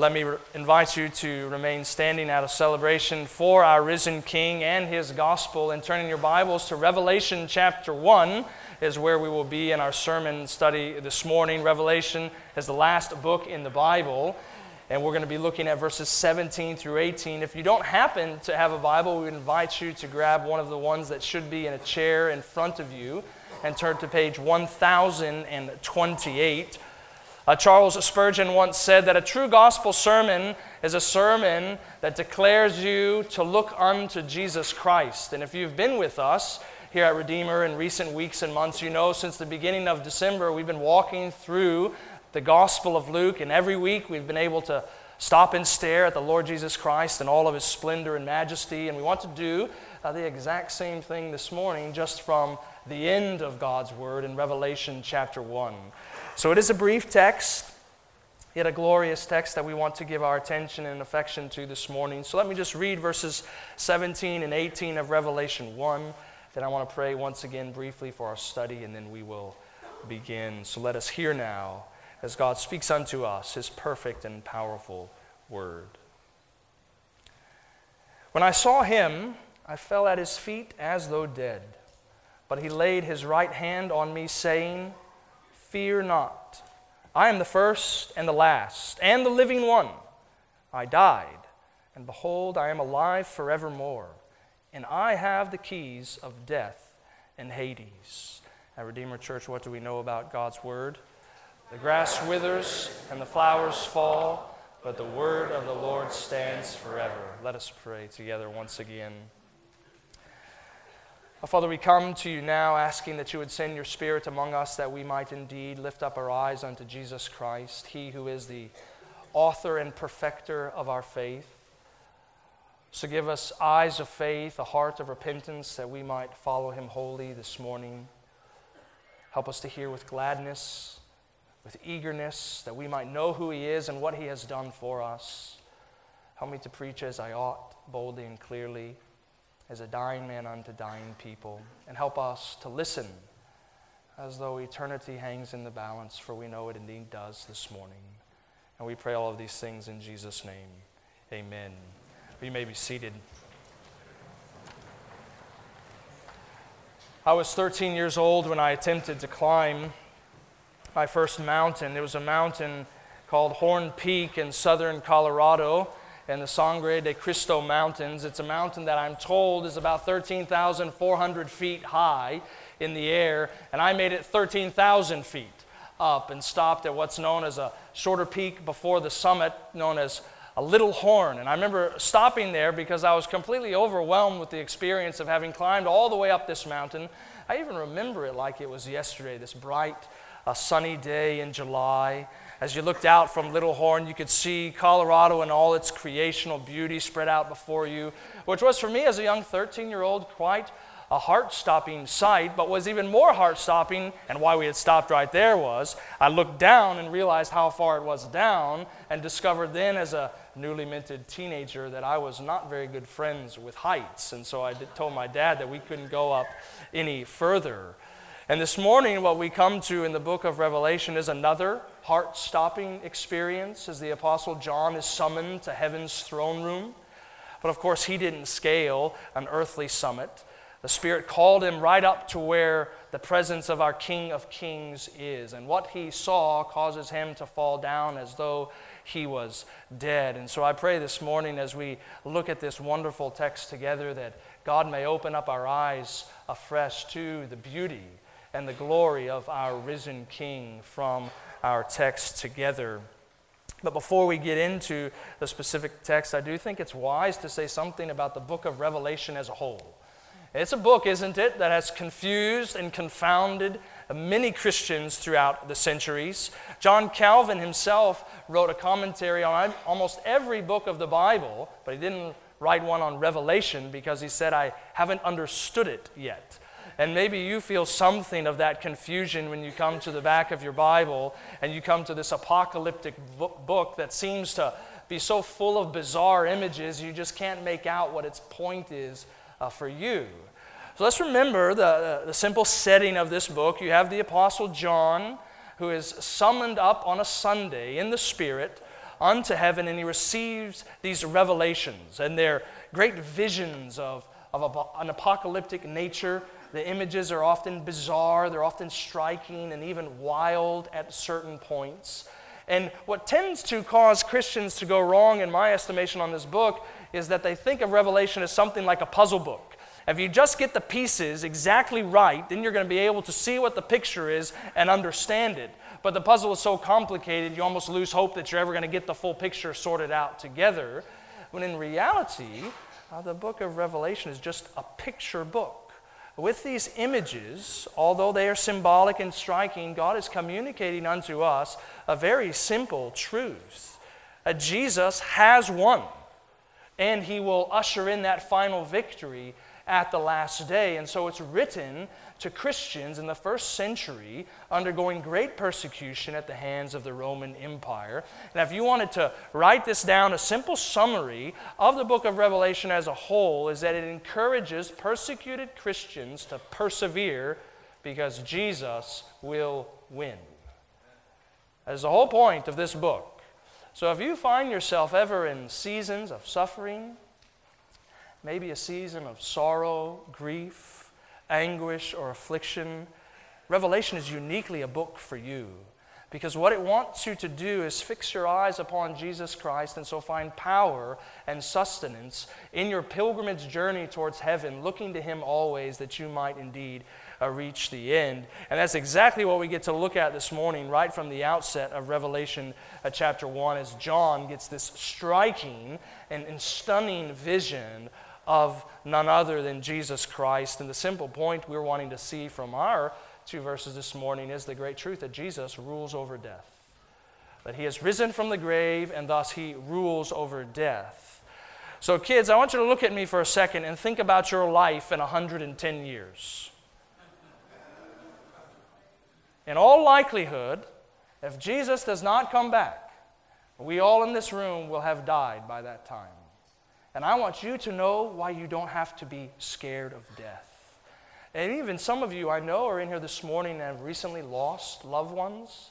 Well, let me re- invite you to remain standing out of celebration for our risen King and his gospel and turning your Bibles to Revelation chapter 1 is where we will be in our sermon study this morning. Revelation is the last book in the Bible, and we're going to be looking at verses 17 through 18. If you don't happen to have a Bible, we invite you to grab one of the ones that should be in a chair in front of you and turn to page 1028. Uh, Charles Spurgeon once said that a true gospel sermon is a sermon that declares you to look unto Jesus Christ. And if you've been with us here at Redeemer in recent weeks and months, you know since the beginning of December we've been walking through the Gospel of Luke, and every week we've been able to stop and stare at the Lord Jesus Christ and all of his splendor and majesty. And we want to do uh, the exact same thing this morning, just from the end of God's Word in Revelation chapter 1. So it is a brief text, yet a glorious text that we want to give our attention and affection to this morning. So let me just read verses 17 and 18 of Revelation 1. Then I want to pray once again briefly for our study, and then we will begin. So let us hear now as God speaks unto us his perfect and powerful word. When I saw him, I fell at his feet as though dead. But he laid his right hand on me, saying, Fear not. I am the first and the last, and the living one. I died, and behold, I am alive forevermore, and I have the keys of death and Hades. At Redeemer Church, what do we know about God's Word? The grass withers and the flowers fall, but the Word of the Lord stands forever. Let us pray together once again. Father, we come to you now asking that you would send your Spirit among us that we might indeed lift up our eyes unto Jesus Christ, He who is the author and perfecter of our faith. So give us eyes of faith, a heart of repentance, that we might follow Him wholly this morning. Help us to hear with gladness, with eagerness, that we might know who He is and what He has done for us. Help me to preach as I ought, boldly and clearly as a dying man unto dying people, and help us to listen as though eternity hangs in the balance, for we know it indeed does this morning. And we pray all of these things in Jesus' name. Amen. You may be seated. I was 13 years old when I attempted to climb my first mountain. It was a mountain called Horn Peak in southern Colorado and the Sangre de Cristo Mountains. It's a mountain that I'm told is about 13,400 feet high in the air, and I made it 13,000 feet up and stopped at what's known as a shorter peak before the summit, known as a little horn. And I remember stopping there because I was completely overwhelmed with the experience of having climbed all the way up this mountain. I even remember it like it was yesterday, this bright, uh, sunny day in July. As you looked out from Little Horn, you could see Colorado and all its creational beauty spread out before you, which was for me as a young 13 year old quite a heart stopping sight, but was even more heart stopping, and why we had stopped right there was I looked down and realized how far it was down, and discovered then as a newly minted teenager that I was not very good friends with heights. And so I told my dad that we couldn't go up any further. And this morning, what we come to in the book of Revelation is another heart stopping experience as the Apostle John is summoned to heaven's throne room. But of course, he didn't scale an earthly summit. The Spirit called him right up to where the presence of our King of Kings is. And what he saw causes him to fall down as though he was dead. And so I pray this morning as we look at this wonderful text together that God may open up our eyes afresh to the beauty and the glory of our risen King from our text together. But before we get into the specific text, I do think it's wise to say something about the book of Revelation as a whole. It's a book, isn't it, that has confused and confounded many Christians throughout the centuries. John Calvin himself wrote a commentary on almost every book of the Bible, but he didn't write one on Revelation because he said, I haven't understood it yet. And maybe you feel something of that confusion when you come to the back of your Bible and you come to this apocalyptic book that seems to be so full of bizarre images, you just can't make out what its point is uh, for you. So let's remember the, the simple setting of this book. You have the Apostle John, who is summoned up on a Sunday in the Spirit unto heaven and he receives these revelations. And they're great visions of, of a, an apocalyptic nature. The images are often bizarre, they're often striking, and even wild at certain points. And what tends to cause Christians to go wrong, in my estimation, on this book is that they think of Revelation as something like a puzzle book. If you just get the pieces exactly right, then you're going to be able to see what the picture is and understand it. But the puzzle is so complicated, you almost lose hope that you're ever going to get the full picture sorted out together. When in reality, uh, the book of Revelation is just a picture book. With these images, although they are symbolic and striking, God is communicating unto us a very simple truth. That Jesus has won, and he will usher in that final victory at the last day. And so it's written to Christians in the first century undergoing great persecution at the hands of the Roman Empire. Now, if you wanted to write this down, a simple summary of the book of Revelation as a whole is that it encourages persecuted Christians to persevere because Jesus will win. That is the whole point of this book. So if you find yourself ever in seasons of suffering, maybe a season of sorrow, grief, anguish, or affliction, Revelation is uniquely a book for you. Because what it wants you to do is fix your eyes upon Jesus Christ and so find power and sustenance in your pilgrimage journey towards heaven, looking to Him always that you might indeed uh, reach the end. And that's exactly what we get to look at this morning, right from the outset of Revelation uh, chapter 1, as John gets this striking and, and stunning vision of none other than Jesus Christ. And the simple point we're wanting to see from our two verses this morning is the great truth that Jesus rules over death. That he has risen from the grave and thus he rules over death. So, kids, I want you to look at me for a second and think about your life in 110 years. In all likelihood, if Jesus does not come back, we all in this room will have died by that time. And I want you to know why you don't have to be scared of death. And even some of you I know are in here this morning and have recently lost loved ones.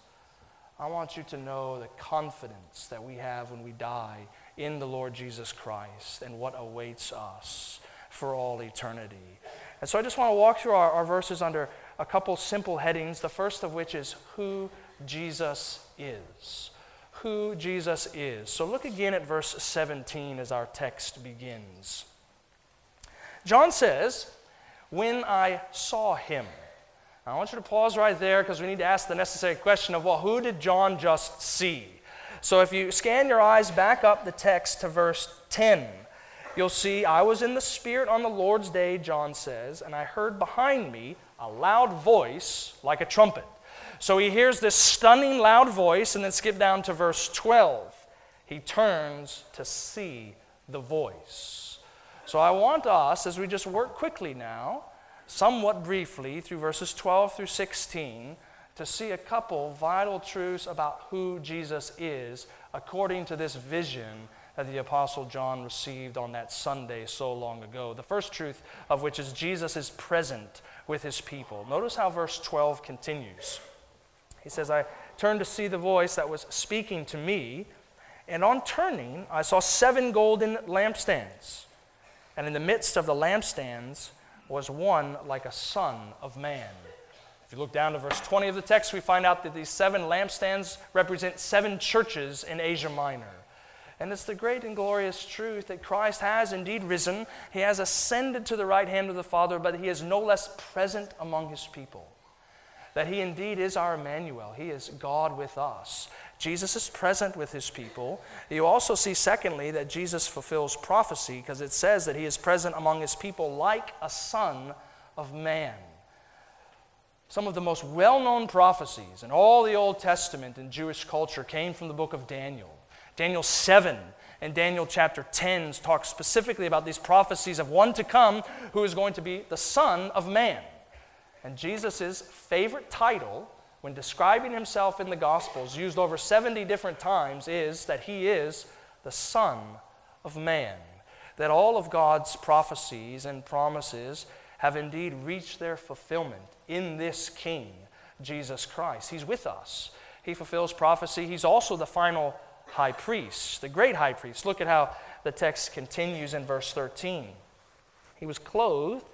I want you to know the confidence that we have when we die in the Lord Jesus Christ and what awaits us for all eternity. And so I just want to walk through our, our verses under a couple simple headings, the first of which is who Jesus is who Jesus is. So look again at verse 17 as our text begins. John says, When I saw him. I want you to pause right there because we need to ask the necessary question of, well, who did John just see? So if you scan your eyes back up the text to verse 10, you'll see, I was in the Spirit on the Lord's day, John says, and I heard behind me a loud voice like a trumpet. So he hears this stunning loud voice, and then skip down to verse 12. He turns to see the voice. So I want us, as we just work quickly now, somewhat briefly through verses 12 through 16, to see a couple vital truths about who Jesus is according to this vision that the Apostle John received on that Sunday so long ago. The first truth of which is Jesus is present with his people. Notice how verse 12 continues. He says, I turned to see the voice that was speaking to me, and on turning, I saw seven golden lampstands. And in the midst of the lampstands was one like a son of man. If you look down to verse 20 of the text, we find out that these seven lampstands represent seven churches in Asia Minor. And it's the great and glorious truth that Christ has indeed risen. He has ascended to the right hand of the Father, but he is no less present among his people that He indeed is our Emmanuel. He is God with us. Jesus is present with His people. You also see, secondly, that Jesus fulfills prophecy because it says that He is present among His people like a son of man. Some of the most well known prophecies in all the Old Testament in Jewish culture came from the book of Daniel. Daniel 7 and Daniel chapter 10 talk specifically about these prophecies of one to come who is going to be the Son of Man. And Jesus' favorite title when describing himself in the Gospels, used over 70 different times, is that he is the Son of Man. That all of God's prophecies and promises have indeed reached their fulfillment in this King, Jesus Christ. He's with us. He fulfills prophecy. He's also the final high priest, the great high priest. Look at how the text continues in verse 13. He was clothed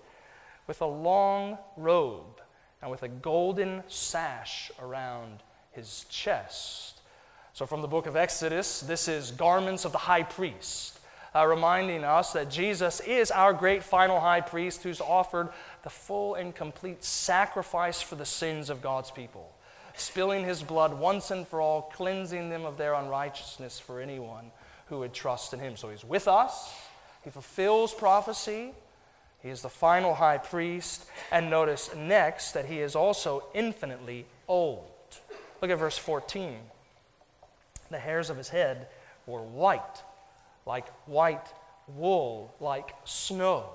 with a long robe and with a golden sash around his chest. So, from the book of Exodus, this is garments of the high priest, uh, reminding us that Jesus is our great final high priest who's offered the full and complete sacrifice for the sins of God's people, spilling his blood once and for all, cleansing them of their unrighteousness for anyone who would trust in him. So, he's with us, he fulfills prophecy. He is the final high priest. And notice next that he is also infinitely old. Look at verse 14. The hairs of his head were white, like white wool, like snow.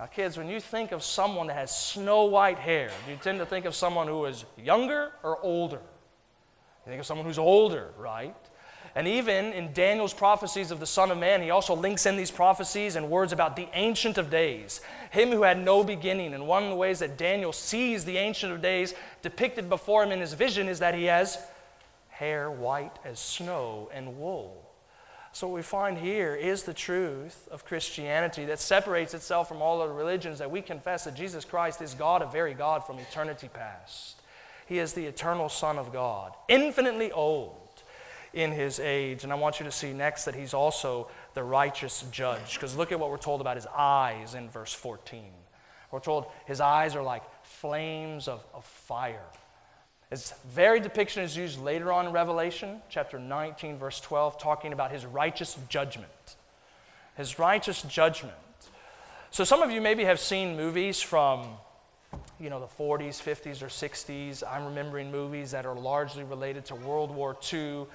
Now, kids, when you think of someone that has snow white hair, do you tend to think of someone who is younger or older? You think of someone who's older, right? And even in Daniel's prophecies of the Son of Man, he also links in these prophecies and words about the Ancient of Days, him who had no beginning. And one of the ways that Daniel sees the Ancient of Days depicted before him in his vision is that he has hair white as snow and wool. So, what we find here is the truth of Christianity that separates itself from all other religions, that we confess that Jesus Christ is God, a very God from eternity past. He is the eternal Son of God, infinitely old in his age. And I want you to see next that he's also the righteous judge. Because look at what we're told about his eyes in verse 14. We're told his eyes are like flames of, of fire. His very depiction is used later on in Revelation, chapter 19, verse 12, talking about his righteous judgment. His righteous judgment. So some of you maybe have seen movies from you know, the 40s, 50s, or 60s. I'm remembering movies that are largely related to World War II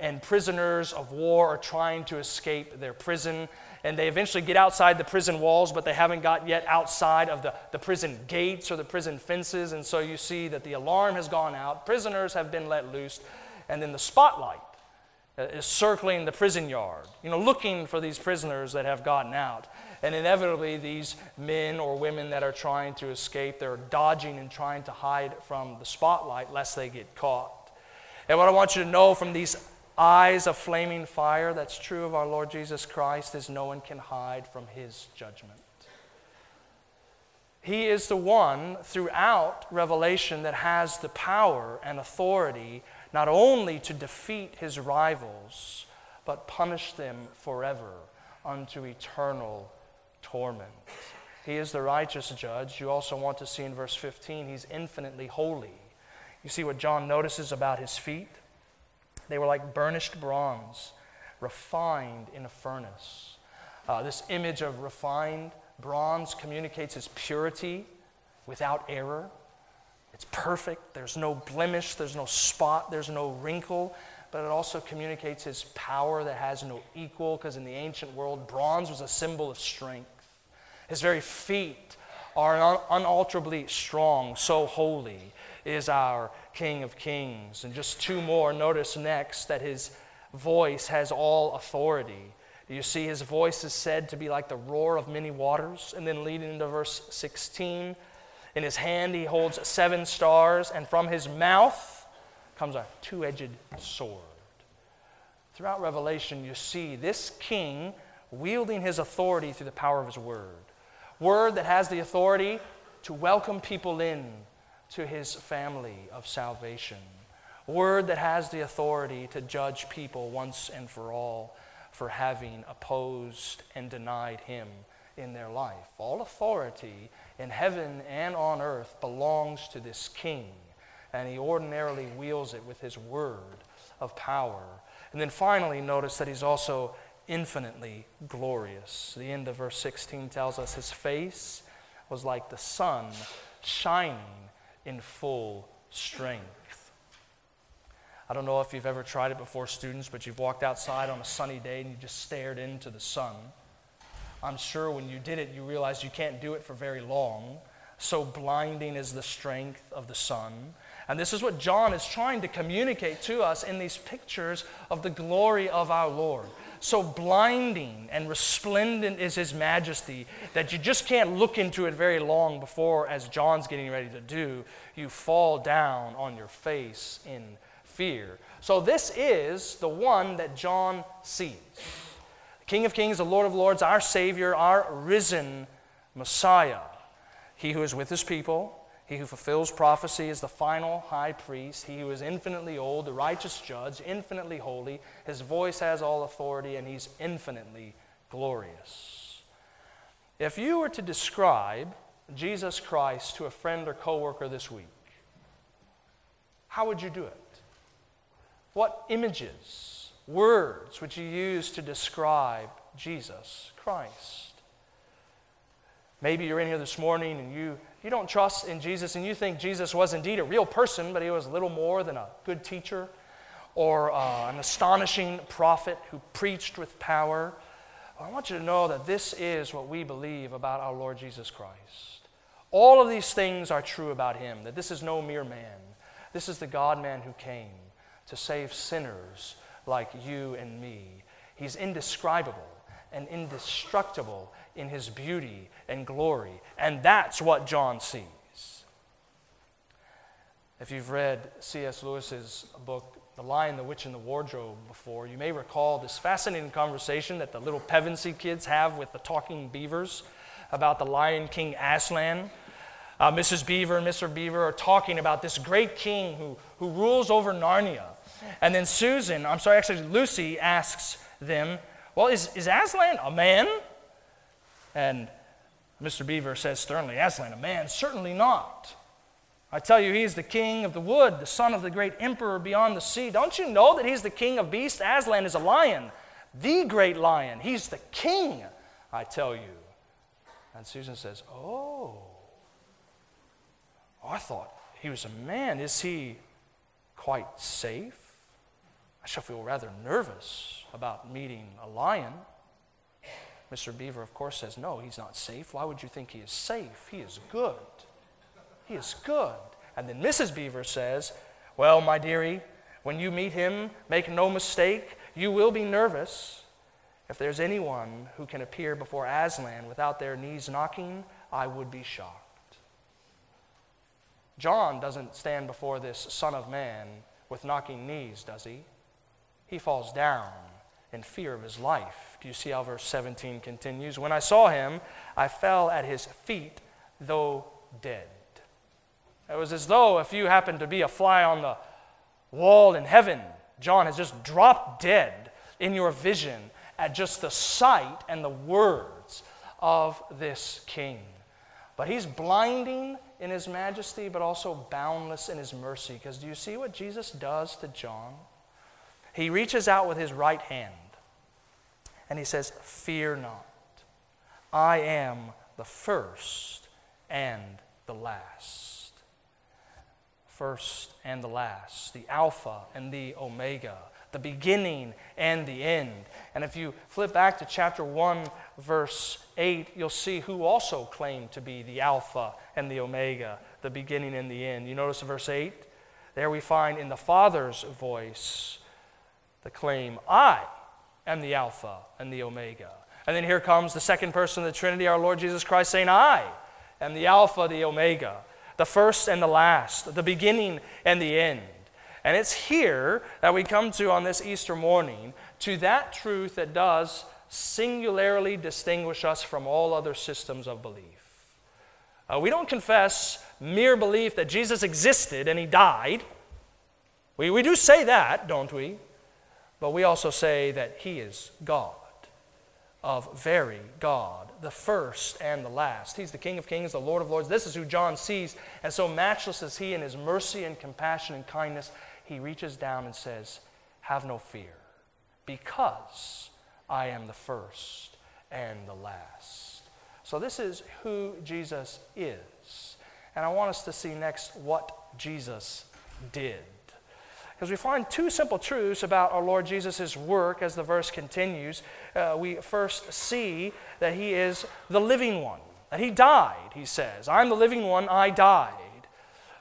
and prisoners of war are trying to escape their prison. And they eventually get outside the prison walls, but they haven't got yet outside of the, the prison gates or the prison fences. And so you see that the alarm has gone out, prisoners have been let loose, and then the spotlight uh, is circling the prison yard, you know, looking for these prisoners that have gotten out. And inevitably, these men or women that are trying to escape, they're dodging and trying to hide from the spotlight lest they get caught. And what I want you to know from these eyes of flaming fire that's true of our Lord Jesus Christ is no one can hide from his judgment. He is the one throughout Revelation that has the power and authority not only to defeat his rivals, but punish them forever unto eternal torment. He is the righteous judge. You also want to see in verse 15, he's infinitely holy. You see what John notices about his feet? They were like burnished bronze, refined in a furnace. Uh, this image of refined bronze communicates his purity without error. It's perfect. There's no blemish, there's no spot, there's no wrinkle. But it also communicates his power that has no equal, because in the ancient world, bronze was a symbol of strength. His very feet are unalterably strong, so holy is our King of Kings. And just two more. Notice next that his voice has all authority. You see, his voice is said to be like the roar of many waters. And then leading into verse 16, in his hand he holds seven stars, and from his mouth comes a two edged sword. Throughout Revelation, you see this king wielding his authority through the power of his word. Word that has the authority to welcome people in to his family of salvation. Word that has the authority to judge people once and for all for having opposed and denied him in their life. All authority in heaven and on earth belongs to this king, and he ordinarily wields it with his word of power. And then finally, notice that he's also infinitely glorious. The end of verse 16 tells us his face was like the sun shining in full strength. I don't know if you've ever tried it before, students, but you've walked outside on a sunny day and you just stared into the sun. I'm sure when you did it, you realized you can't do it for very long. So blinding is the strength of the sun. And this is what John is trying to communicate to us in these pictures of the glory of our Lord. So blinding and resplendent is his majesty that you just can't look into it very long before, as John's getting ready to do, you fall down on your face in fear. So, this is the one that John sees. King of Kings, the Lord of Lords, our Savior, our risen Messiah. He who is with his people, he who fulfills prophecy is the final high priest. He who is infinitely old, the righteous judge, infinitely holy. His voice has all authority, and he's infinitely glorious. If you were to describe Jesus Christ to a friend or coworker this week, how would you do it? What images, words would you use to describe Jesus Christ? Maybe you're in here this morning and you, you don't trust in Jesus and you think Jesus was indeed a real person, but he was little more than a good teacher or uh, an astonishing prophet who preached with power. I want you to know that this is what we believe about our Lord Jesus Christ. All of these things are true about him, that this is no mere man. This is the God man who came to save sinners like you and me. He's indescribable and indestructible in his beauty and glory. And that's what John sees. If you've read C.S. Lewis's book, The Lion, the Witch, and the Wardrobe, before, you may recall this fascinating conversation that the little Pevensie kids have with the talking beavers about the Lion King Aslan. Uh, Mrs. Beaver and Mr. Beaver are talking about this great king who, who rules over Narnia. And then Susan, I'm sorry, actually Lucy asks them, Well, is, is Aslan a man? And Mr. Beaver says sternly, Aslan, a man? Certainly not. I tell you, he's the king of the wood, the son of the great emperor beyond the sea. Don't you know that he's the king of beasts? Aslan is a lion, the great lion. He's the king, I tell you. And Susan says, oh I thought he was a man. Is he quite safe? I shall feel rather nervous about meeting a lion. Mr. Beaver, of course, says, No, he's not safe. Why would you think he is safe? He is good. He is good. And then Mrs. Beaver says, Well, my dearie, when you meet him, make no mistake, you will be nervous. If there's anyone who can appear before Aslan without their knees knocking, I would be shocked. John doesn't stand before this Son of Man with knocking knees, does he? He falls down in fear of his life. Do you see how verse 17 continues? When I saw him, I fell at his feet, though dead. It was as though if you happened to be a fly on the wall in heaven, John has just dropped dead in your vision at just the sight and the words of this king. But he's blinding in his majesty, but also boundless in his mercy. Because do you see what Jesus does to John? He reaches out with his right hand and he says, Fear not. I am the first and the last. First and the last, the Alpha and the Omega, the beginning and the end. And if you flip back to chapter 1, verse 8, you'll see who also claimed to be the Alpha and the Omega, the beginning and the end. You notice verse 8? There we find in the Father's voice the claim, I am the Alpha and the Omega. And then here comes the second person of the Trinity, our Lord Jesus Christ, saying, I am the Alpha, the Omega, the first and the last, the beginning and the end. And it's here that we come to on this Easter morning to that truth that does singularly distinguish us from all other systems of belief. Uh, we don't confess mere belief that Jesus existed and he died. We, we do say that, don't we? But we also say that He is God, of very God, the first and the last. He's the King of kings, the Lord of lords. This is who John sees. And so, matchless is He in His mercy and compassion and kindness, He reaches down and says, Have no fear, because I am the first and the last. So, this is who Jesus is. And I want us to see next what Jesus did. Because we find two simple truths about our Lord Jesus' work as the verse continues. Uh, we first see that he is the living one, that he died, he says. I'm the living one, I died.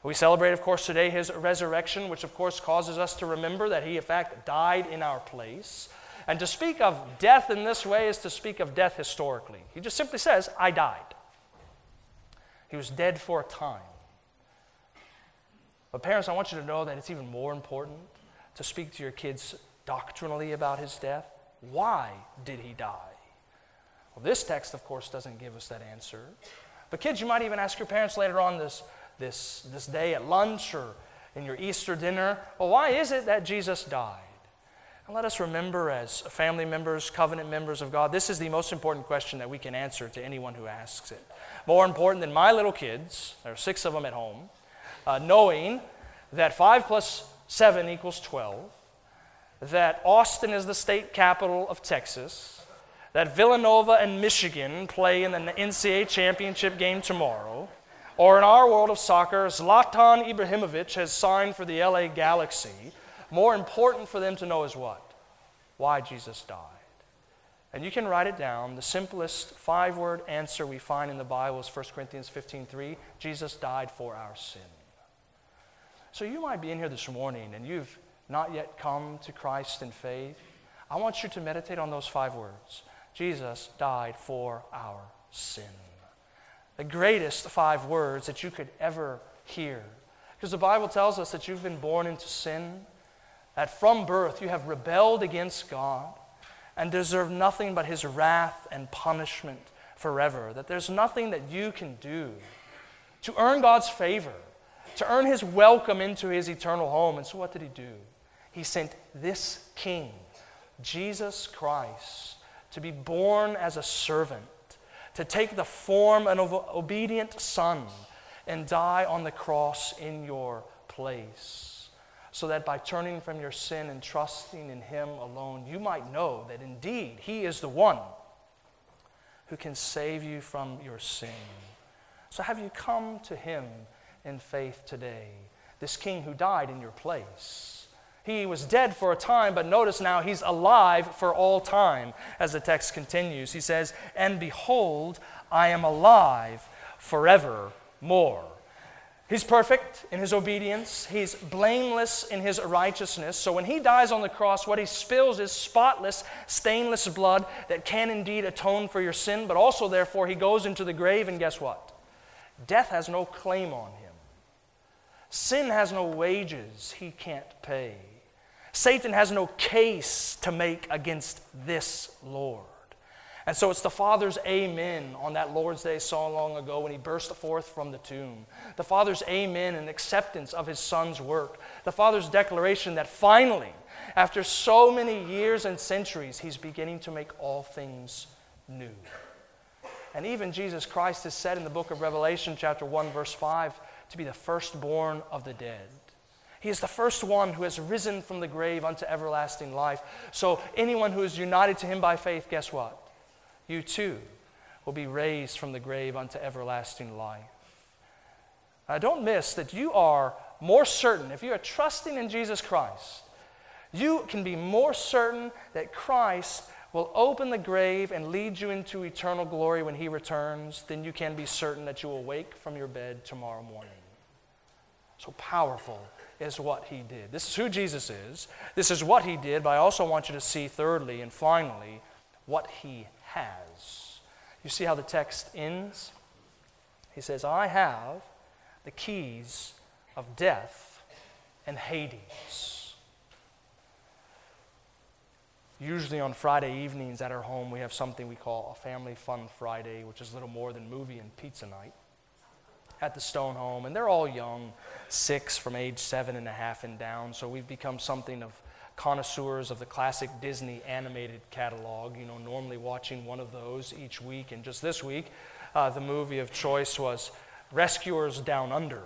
We celebrate, of course, today his resurrection, which, of course, causes us to remember that he, in fact, died in our place. And to speak of death in this way is to speak of death historically. He just simply says, I died. He was dead for a time. But, parents, I want you to know that it's even more important to speak to your kids doctrinally about his death? Why did he die? Well, this text, of course, doesn't give us that answer. But kids, you might even ask your parents later on this, this, this day at lunch or in your Easter dinner, well, why is it that Jesus died? And let us remember, as family members, covenant members of God, this is the most important question that we can answer to anyone who asks it. More important than my little kids, there are six of them at home, uh, knowing that 5 plus 7 equals 12, that Austin is the state capital of Texas, that Villanova and Michigan play in the NCAA championship game tomorrow, or in our world of soccer, Zlatan Ibrahimovic has signed for the LA Galaxy. More important for them to know is what? Why Jesus died. And you can write it down. The simplest five word answer we find in the Bible is 1 Corinthians 15:3. Jesus died for our sin. So you might be in here this morning and you've not yet come to Christ in faith. I want you to meditate on those five words. Jesus died for our sin. The greatest five words that you could ever hear. Because the Bible tells us that you've been born into sin, that from birth you have rebelled against God and deserve nothing but his wrath and punishment forever. That there's nothing that you can do to earn God's favor, to earn his welcome into his eternal home. And so, what did he do? He sent this king, Jesus Christ, to be born as a servant, to take the form of an obedient son and die on the cross in your place so that by turning from your sin and trusting in Him alone, you might know that indeed He is the one who can save you from your sin. So, have you come to Him in faith today? This King who died in your place. He was dead for a time, but notice now he's alive for all time, as the text continues. He says, And behold, I am alive forevermore. He's perfect in his obedience. He's blameless in his righteousness. So when he dies on the cross, what he spills is spotless, stainless blood that can indeed atone for your sin, but also, therefore, he goes into the grave, and guess what? Death has no claim on him. Sin has no wages he can't pay. Satan has no case to make against this Lord. And so it's the Father's amen on that Lord's Day song long ago when he burst forth from the tomb. The Father's amen and acceptance of his Son's work. The Father's declaration that finally, after so many years and centuries, he's beginning to make all things new. And even Jesus Christ is said in the book of Revelation, chapter 1, verse 5, to be the firstborn of the dead. He is the first one who has risen from the grave unto everlasting life. So anyone who is united to him by faith, guess what? you too will be raised from the grave unto everlasting life. Now, don't miss that you are more certain, if you are trusting in Jesus Christ, you can be more certain that Christ will open the grave and lead you into eternal glory when he returns than you can be certain that you will wake from your bed tomorrow morning. So powerful is what he did. This is who Jesus is. This is what he did, but I also want you to see, thirdly and finally, what he has. You see how the text ends? He says, I have the keys of death and Hades. Usually on Friday evenings at our home, we have something we call a Family Fun Friday, which is little more than movie and pizza night at the Stone Home. And they're all young, six from age seven and a half and down. So we've become something of connoisseurs of the classic Disney animated catalog, you know, normally watching one of those each week. And just this week, uh, the movie of choice was Rescuers Down Under.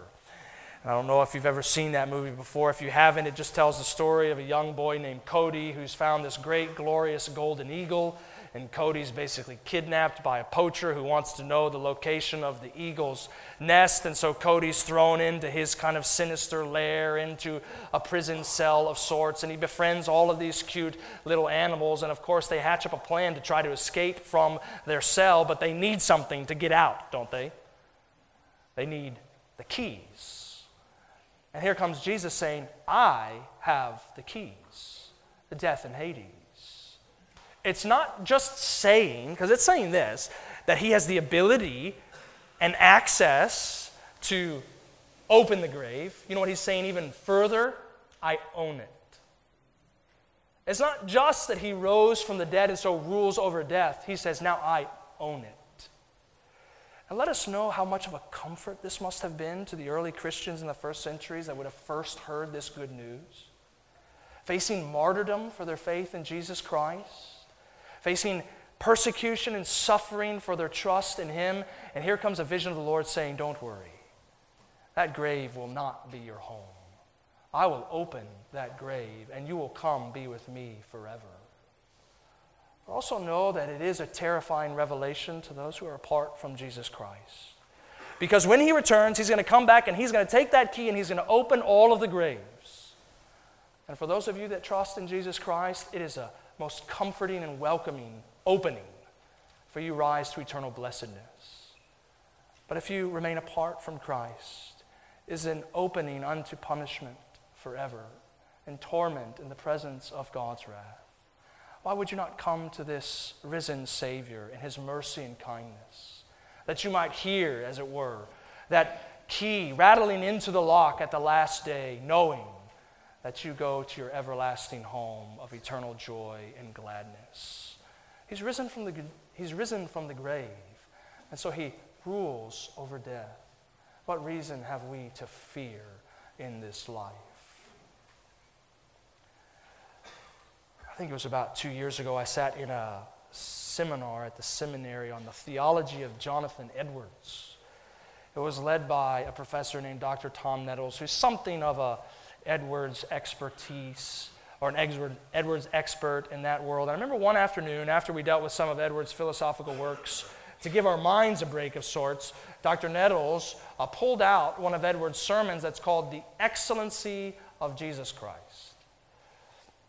I don't know if you've ever seen that movie before. If you haven't, it just tells the story of a young boy named Cody who's found this great, glorious golden eagle and Cody's basically kidnapped by a poacher who wants to know the location of the eagle's nest. And so Cody's thrown into his kind of sinister lair, into a prison cell of sorts, and he befriends all of these cute little animals. And of course, they hatch up a plan to try to escape from their cell, but they need something to get out, don't they? They need the keys. And here comes Jesus saying, I have the keys, the death and Hades it's not just saying, because it's saying this, that he has the ability and access to open the grave. You know what he's saying even further? I own it. It's not just that he rose from the dead and so rules over death. He says, Now I own it. And let us know how much of a comfort this must have been to the early Christians in the first centuries that would have first heard this good news. Facing martyrdom for their faith in Jesus Christ, facing persecution and suffering for their trust in Him. And here comes a vision of the Lord saying, Don't worry, that grave will not be your home. I will open that grave, and you will come be with me forever. Also, know that it is a terrifying revelation to those who are apart from Jesus Christ. Because when he returns, he's going to come back and he's going to take that key and he's going to open all of the graves. And for those of you that trust in Jesus Christ, it is a most comforting and welcoming opening for you rise to eternal blessedness. But if you remain apart from Christ, is an opening unto punishment forever and torment in the presence of God's wrath. Why would you not come to this risen Savior in his mercy and kindness? That you might hear, as it were, that key rattling into the lock at the last day, knowing that you go to your everlasting home of eternal joy and gladness. He's risen from the, he's risen from the grave, and so he rules over death. What reason have we to fear in this life? I think it was about two years ago, I sat in a seminar at the seminary on the theology of Jonathan Edwards. It was led by a professor named Dr. Tom Nettles, who's something of a Edwards expertise or an Edwards expert in that world. I remember one afternoon after we dealt with some of Edwards' philosophical works, to give our minds a break of sorts, Dr. Nettles uh, pulled out one of Edwards' sermons that's called The Excellency of Jesus Christ.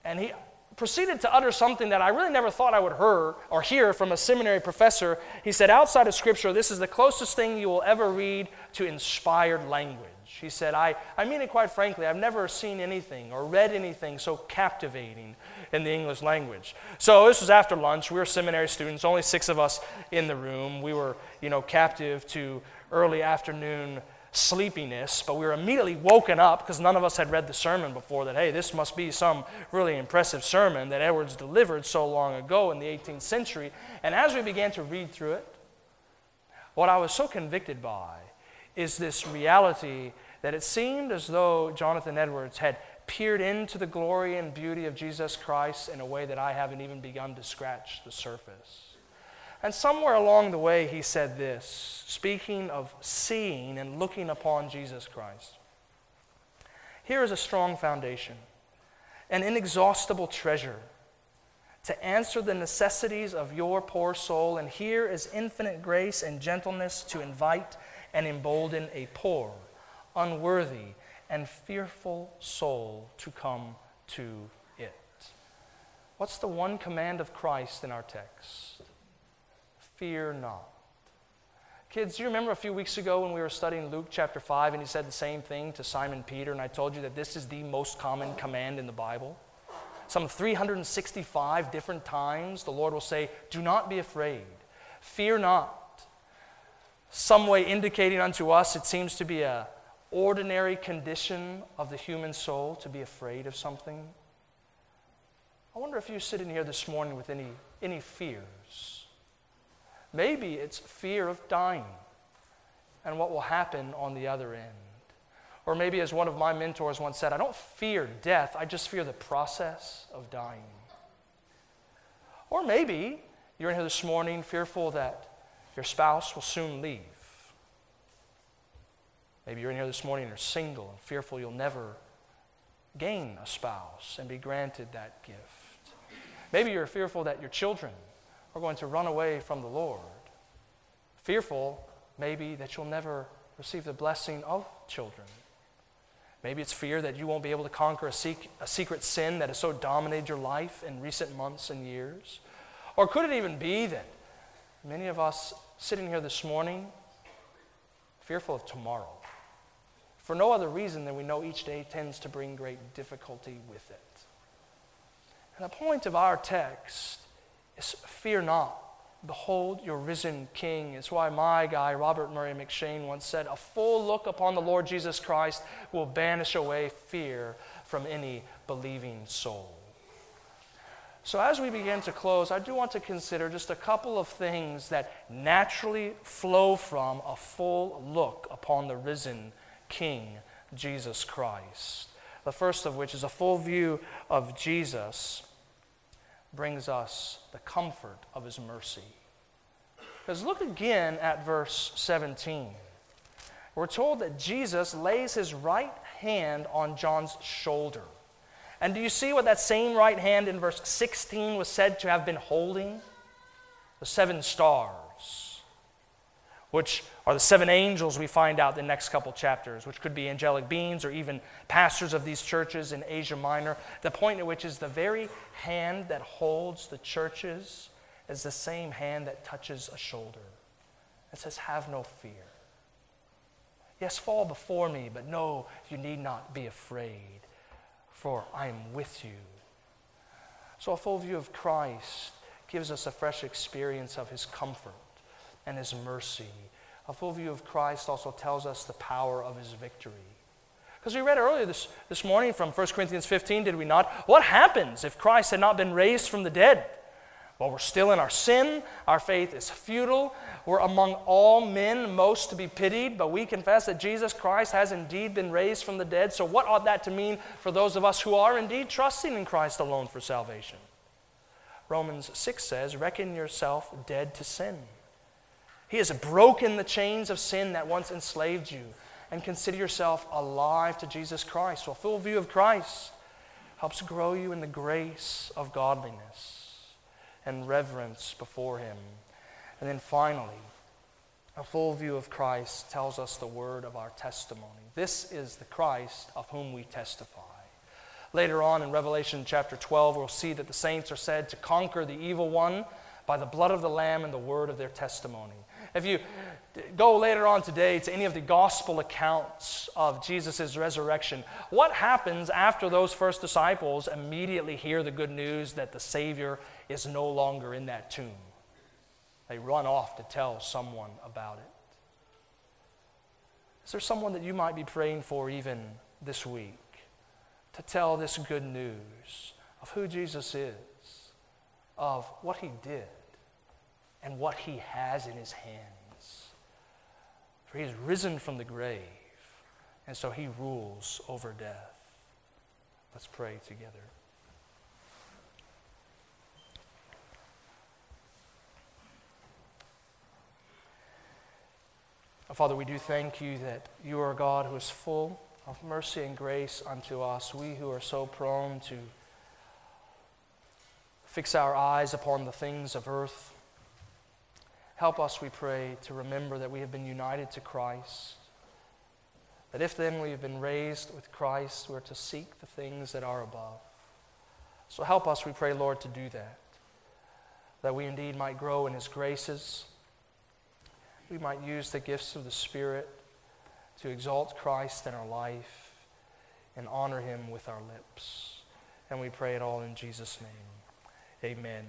And he proceeded to utter something that I really never thought I would hear or hear from a seminary professor. He said, outside of Scripture, this is the closest thing you will ever read to inspired language. He said, I, I mean it quite frankly, I've never seen anything or read anything so captivating in the English language. So this was after lunch. We were seminary students, only six of us in the room. We were, you know, captive to early afternoon sleepiness, but we were immediately woken up because none of us had read the sermon before that, hey, this must be some really impressive sermon that Edwards delivered so long ago in the 18th century. And as we began to read through it, what I was so convicted by is this reality that it seemed as though Jonathan Edwards had peered into the glory and beauty of Jesus Christ in a way that I haven't even begun to scratch the surface. And somewhere along the way, he said this, speaking of seeing and looking upon Jesus Christ. Here is a strong foundation, an inexhaustible treasure to answer the necessities of your poor soul. And here is infinite grace and gentleness to invite and embolden a poor, unworthy, and fearful soul to come to it. What's the one command of Christ in our text? Fear not. Kids, do you remember a few weeks ago when we were studying Luke chapter 5 and he said the same thing to Simon Peter? And I told you that this is the most common command in the Bible. Some 365 different times the Lord will say, Do not be afraid, fear not. Some way indicating unto us it seems to be a ordinary condition of the human soul to be afraid of something. I wonder if you're sitting here this morning with any, any fears Maybe it's fear of dying and what will happen on the other end. Or maybe, as one of my mentors once said, I don't fear death, I just fear the process of dying. Or maybe you're in here this morning fearful that your spouse will soon leave. Maybe you're in here this morning and you're single and fearful you'll never gain a spouse and be granted that gift. Maybe you're fearful that your children are going to run away from the Lord. Fearful, maybe, that you'll never receive the blessing of children. Maybe it's fear that you won't be able to conquer a, a secret sin that has so dominated your life in recent months and years. Or could it even be that many of us sitting here this morning, fearful of tomorrow, for no other reason than we know each day tends to bring great difficulty with it? And the point of our text is fear not. Behold your risen King. It's why my guy, Robert Murray M'Cheyne, once said, A full look upon the Lord Jesus Christ will banish away fear from any believing soul. So, as we begin to close, I do want to consider just a couple of things that naturally flow from a full look upon the risen King, Jesus Christ. The first of which is a full view of Jesus brings us the comfort of his mercy. Because look again at verse 17. We're told that Jesus lays his right hand on John's shoulder. And do you see what that same right hand in verse 16 was said to have been holding? The seven stars, which are the seven angels we find out in the next couple chapters, which could be angelic beings or even pastors of these churches in Asia Minor. The point at which is the very hand that holds the churches is the same hand that touches a shoulder. It says, Have no fear. Yes, fall before me, but no, you need not be afraid, for I am with you. So, a full view of Christ gives us a fresh experience of his comfort and his mercy. A full view of Christ also tells us the power of his victory. Because we read earlier this, this morning from 1 Corinthians 15, did we not? What happens if Christ had not been raised from the dead? Well, we're still in our sin. Our faith is futile. We're among all men most to be pitied, but we confess that Jesus Christ has indeed been raised from the dead. So, what ought that to mean for those of us who are indeed trusting in Christ alone for salvation? Romans 6 says, Reckon yourself dead to sin. He has broken the chains of sin that once enslaved you, and consider yourself alive to Jesus Christ. Well, full view of Christ helps grow you in the grace of godliness and reverence before Him. And then finally, a full view of Christ tells us the word of our testimony. This is the Christ of whom we testify. Later on in Revelation chapter 12, we'll see that the saints are said to conquer the evil one by the blood of the Lamb and the word of their testimony. If you go later on today to any of the gospel accounts of Jesus' resurrection, what happens after those first disciples immediately hear the good news that the Savior is no longer in that tomb? They run off to tell someone about it. Is there someone that you might be praying for even this week to tell this good news of who Jesus is, of what he did, and what he has in his hands? For he is risen from the grave, and so he rules over death. Let's pray together. Father, we do thank you that you are a God who is full of mercy and grace unto us. We who are so prone to fix our eyes upon the things of earth. Help us, we pray, to remember that we have been united to Christ. That if then we have been raised with Christ, we're to seek the things that are above. So help us, we pray, Lord, to do that. That we indeed might grow in His graces we might use the gifts of the Spirit to exalt Christ in our life and honor him with our lips. And we pray it all in Jesus' name. Amen.